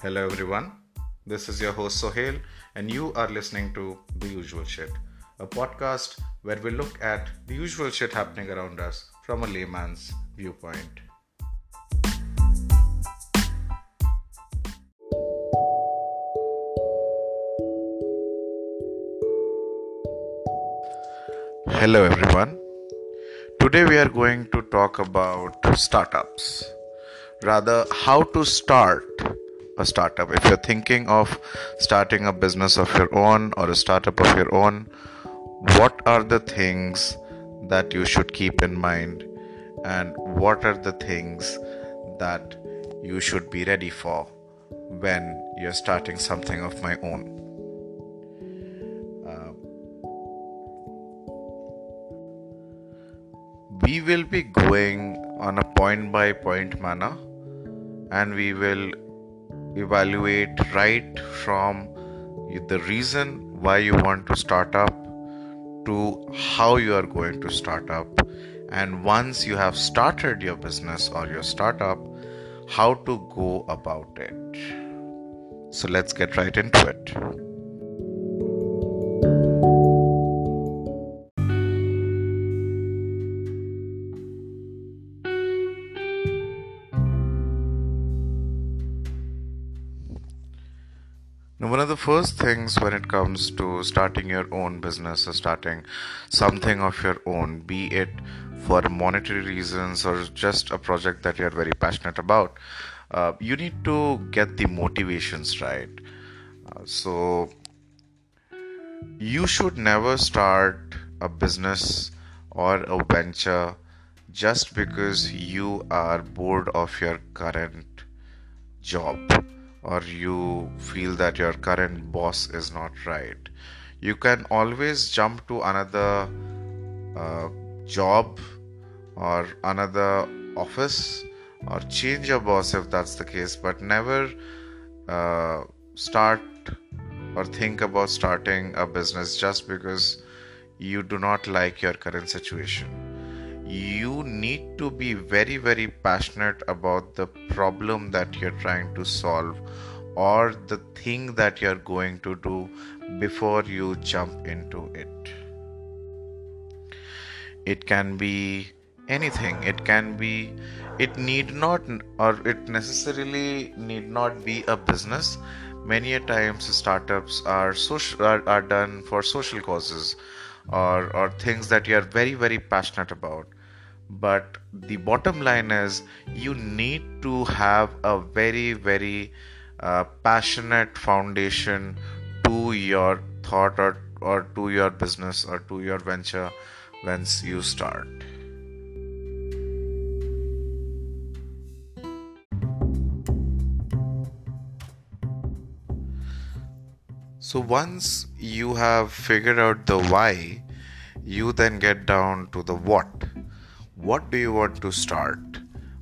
Hello, everyone. This is your host Sohail, and you are listening to The Usual Shit, a podcast where we look at the usual shit happening around us from a layman's viewpoint. Hello, everyone. Today we are going to talk about startups. Rather, how to start a startup. If you're thinking of starting a business of your own or a startup of your own, what are the things that you should keep in mind, and what are the things that you should be ready for when you're starting something of my own? Uh, we will be going on a point by point manner and we will evaluate right from the reason why you want to start up to how you are going to start up. And once you have started your business or your startup how to go about it. So let's get right into it first things when it comes to starting your own business or starting something of your own, be it for monetary reasons or just a project that you're very passionate about, uh, you need to get the motivations right. Uh, so, you should never start a business or a venture just because you are bored of your current job or you feel that your current boss is not right you can always jump to another uh, job or another office or change your boss if that's the case but never uh, start or think about starting a business just because you do not like your current situation you need to be very very passionate about the problem that you're trying to solve or the thing that you're going to do before you jump into it. It can be anything. It can be it need not or it necessarily need not be a business. Many a times startups are social are, are done for social causes or or things that you are very very passionate about but the bottom line is you need to have a very very uh, passionate foundation to your thought or, or to your business or to your venture once you start. So once you have figured out the why you then get down to the what what do you want to start?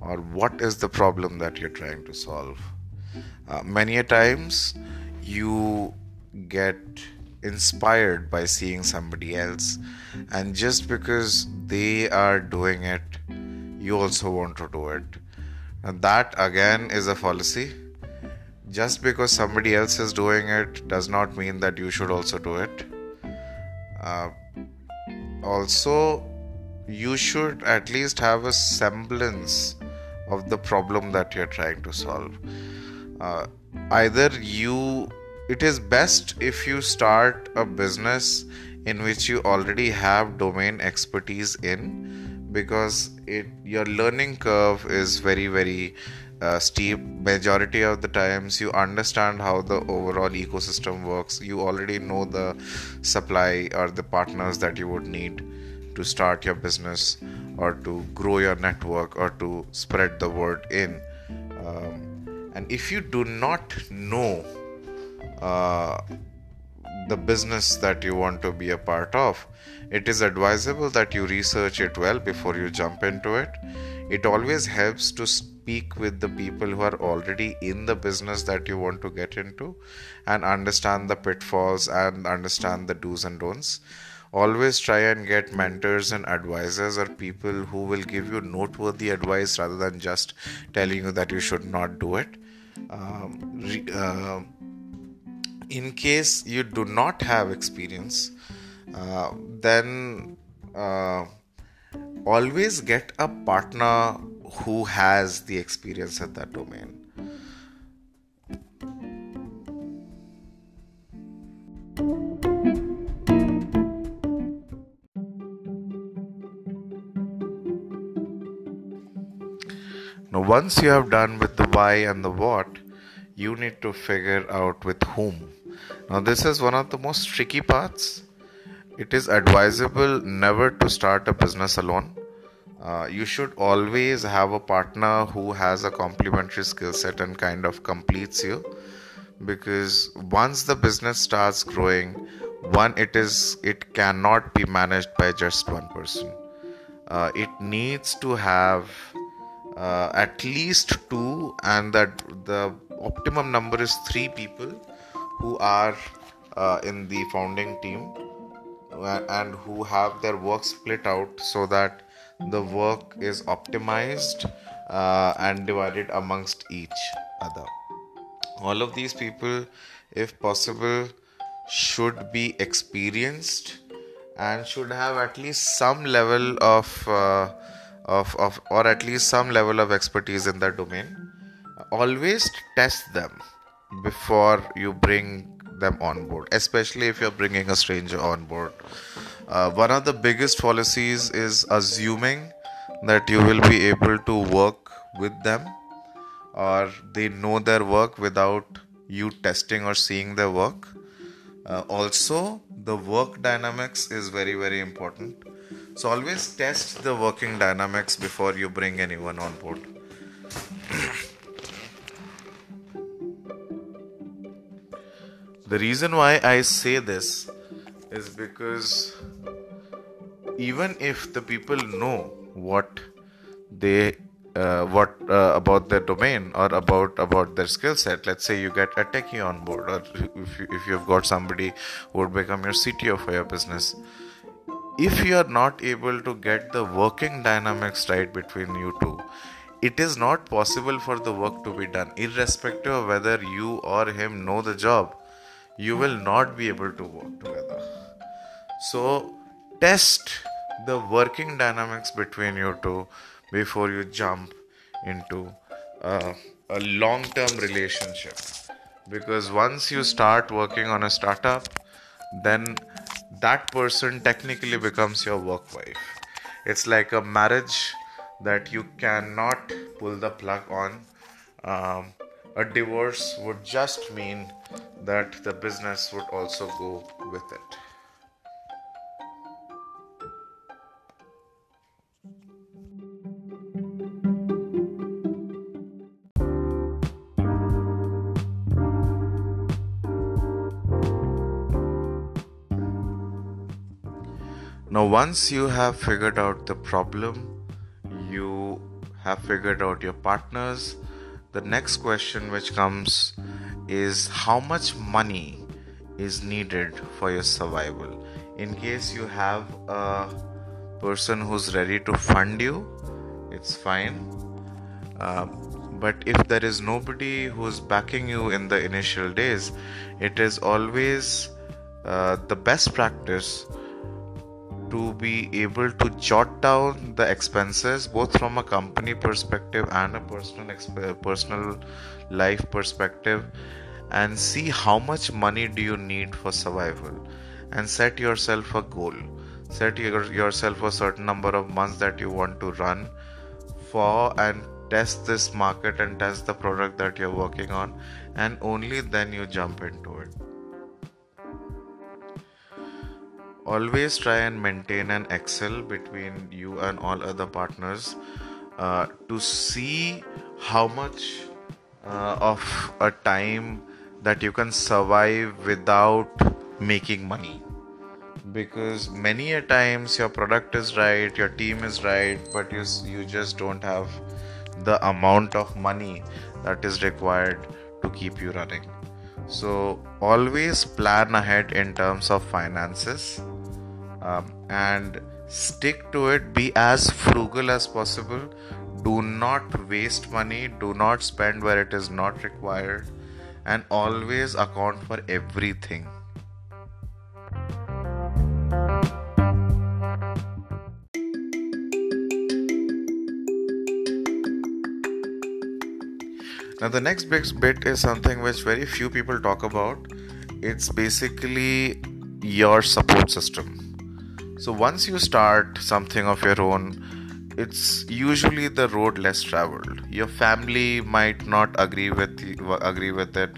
Or what is the problem that you're trying to solve? Uh, many a times you get inspired by seeing somebody else and just because they are doing it you also want to do it. And that again is a fallacy. Just because somebody else is doing it does not mean that you should also do it. Uh, also you should at least have a semblance of the problem that you're trying to solve. Uh, either you, it is best if you start a business in which you already have domain expertise in because it your learning curve is very very uh, steep. Majority of the times you understand how the overall ecosystem works. You already know the supply or the partners that you would need to start your business or to grow your network or to spread the word in. Um, and if you do not know uh, the business that you want to be a part of, it is advisable that you research it well before you jump into it. It always helps to speak with the people who are already in the business that you want to get into and understand the pitfalls and understand the do's and don'ts always try and get mentors and advisors or people who will give you noteworthy advice rather than just telling you that you should not do it Um, re, uh, in case you do not have experience, uh, then uh, always get a partner who has the experience in that domain. Now, once you have done with the why and the what, you need to figure out with whom. Now, this is one of the most tricky parts. It is advisable never to start a business alone. Uh, you should always have a partner who has a complementary skill set and kind of completes you because once the business starts growing one it is it cannot be managed by just one person uh, it needs to have uh, at least two and that the optimum number is three people who are uh, in the founding team uh, and who have their work split out so that the work is optimized uh, and divided amongst each other. All of these people if possible should be experienced and should have at least some level of uh, of, of or at least some level of expertise in that domain. Always test them before you bring them on board especially if you're bringing a stranger on board. Uh, one of the biggest fallacies is assuming that you will be able to work with them or they know their work without you testing or seeing their work. Uh, also the work dynamics is very very important so always test the working dynamics before you bring anyone on board. The reason why i say this is because even if the people know what they uh, what uh, about their domain or about about their skill set let's say you get a techie on board or if, you, if you've got somebody who would become your cto for your business if you are not able to get the working dynamics right between you two it is not possible for the work to be done irrespective of whether you or him know the job you will not be able to work together so test the working dynamics between you two before you jump into a, a long term relationship. Because once you start working on a startup, then that person technically becomes your work wife. It's like a marriage that you cannot pull the plug on. Um, a divorce would just mean that the business would also go with it. Once you have figured out the problem, you have figured out your partners, the next question which comes is how much money is needed for your survival. In case you have a person who's ready to fund you, it's fine. Uh, but if there is nobody who's backing you in the initial days, it is always uh, the best practice to be able to jot down the expenses both from a company perspective and a personal exp- uh, personal life perspective and see how much money do you need for survival. And set yourself a goal. Set your, yourself a certain number of months that you want to run for and test this market and test the product that you're working on and only then you jump into it always try and maintain an excel between you and all other partners uh, to see how much uh, of a time that you can survive without making money. Because many a times your product is right your team is right but you you just don't have the amount of money that is required to keep you running. So always plan ahead in terms of finances um, and stick to it. Be as frugal as possible. Do not waste money. Do not spend where it is not required. And always account for everything. Now the next big bit is something which very few people talk about. It's basically your support system so once you start something of your own it's usually the road less traveled. Your family might not agree with agree with it.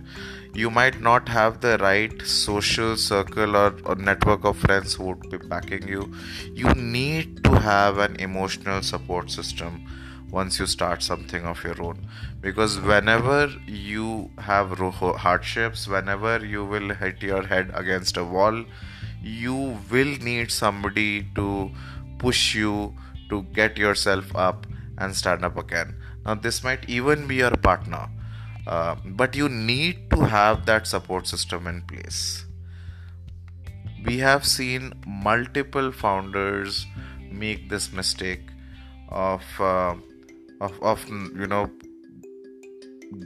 You might not have the right social circle or, or network of friends who would be backing you. You need to have an emotional support system once you start something of your own. Because whenever you have hardships whenever you will hit your head against a wall you will need somebody to push you to get yourself up and stand up again. Now, this might even be your partner, uh, but you need to have that support system in place. We have seen multiple founders make this mistake of, uh, of, of you know,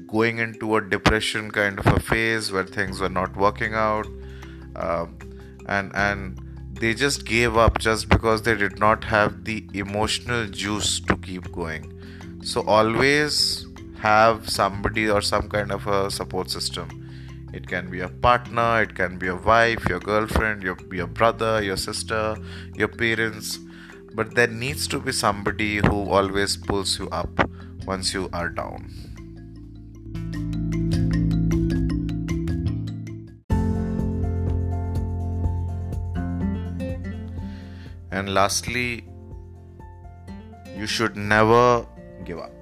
going into a depression kind of a phase where things were not working out, uh, and and they just gave up just because they did not have the emotional juice to keep going. So, always have somebody or some kind of a support system. It can be a partner, it can be a wife, your girlfriend, your, your brother, your sister, your parents, but there needs to be somebody who always pulls you up once you are down. And lastly, you should never give up.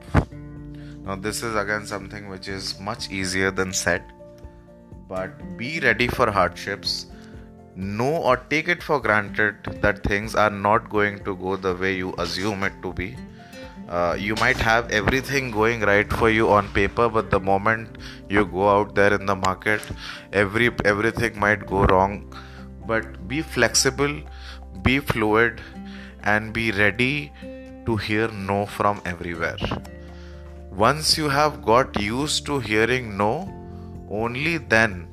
Now, this is again something which is much easier than said, but be ready for hardships. Know or take it for granted that things are not going to go the way you assume it to be. Uh, you might have everything going right for you on paper but the moment you go out there in the market every everything might go wrong but be flexible be fluid and be ready to hear no from everywhere. Once you have got used to hearing no, only then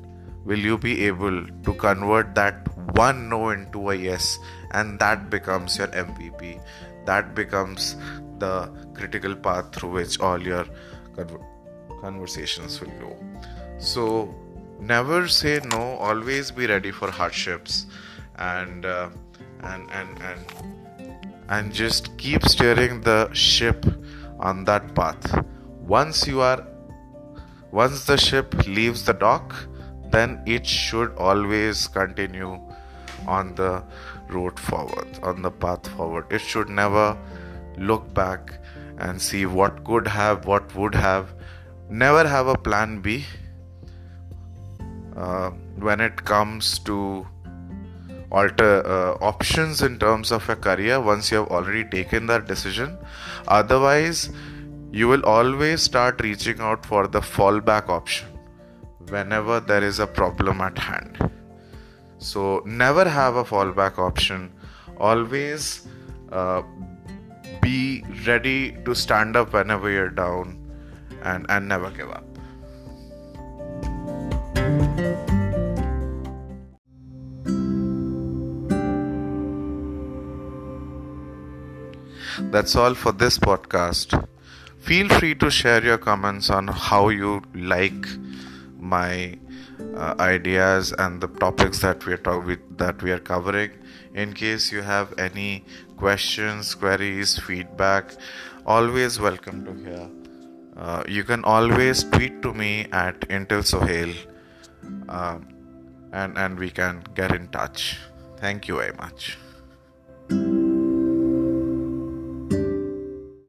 will you be able to convert that one no into a yes, and that becomes your MVP. That becomes the critical path through which all your conversations will go. So, never say no, always be ready for hardships, and uh, and and and and just keep steering the ship on that path. Once you are once the ship leaves the dock then it should always continue on the road forward on the path forward. It should never look back and see what could have what would have. Never have a plan b uh, when it comes to alter uh, options in terms of a career once you have already taken that decision. Otherwise you will always start reaching out for the fallback option whenever there is a problem at hand. So never have a fallback option. Always uh, be ready to stand up whenever you're down and and never give up That's all for this podcast. Feel free to share your comments on how you like my uh, ideas and the topics that we are talk- that we are covering. In case you have any questions, queries, feedback, always welcome to hear. Uh, you can always tweet to me at Intel Sohail, um, and and we can get in touch. Thank you very much.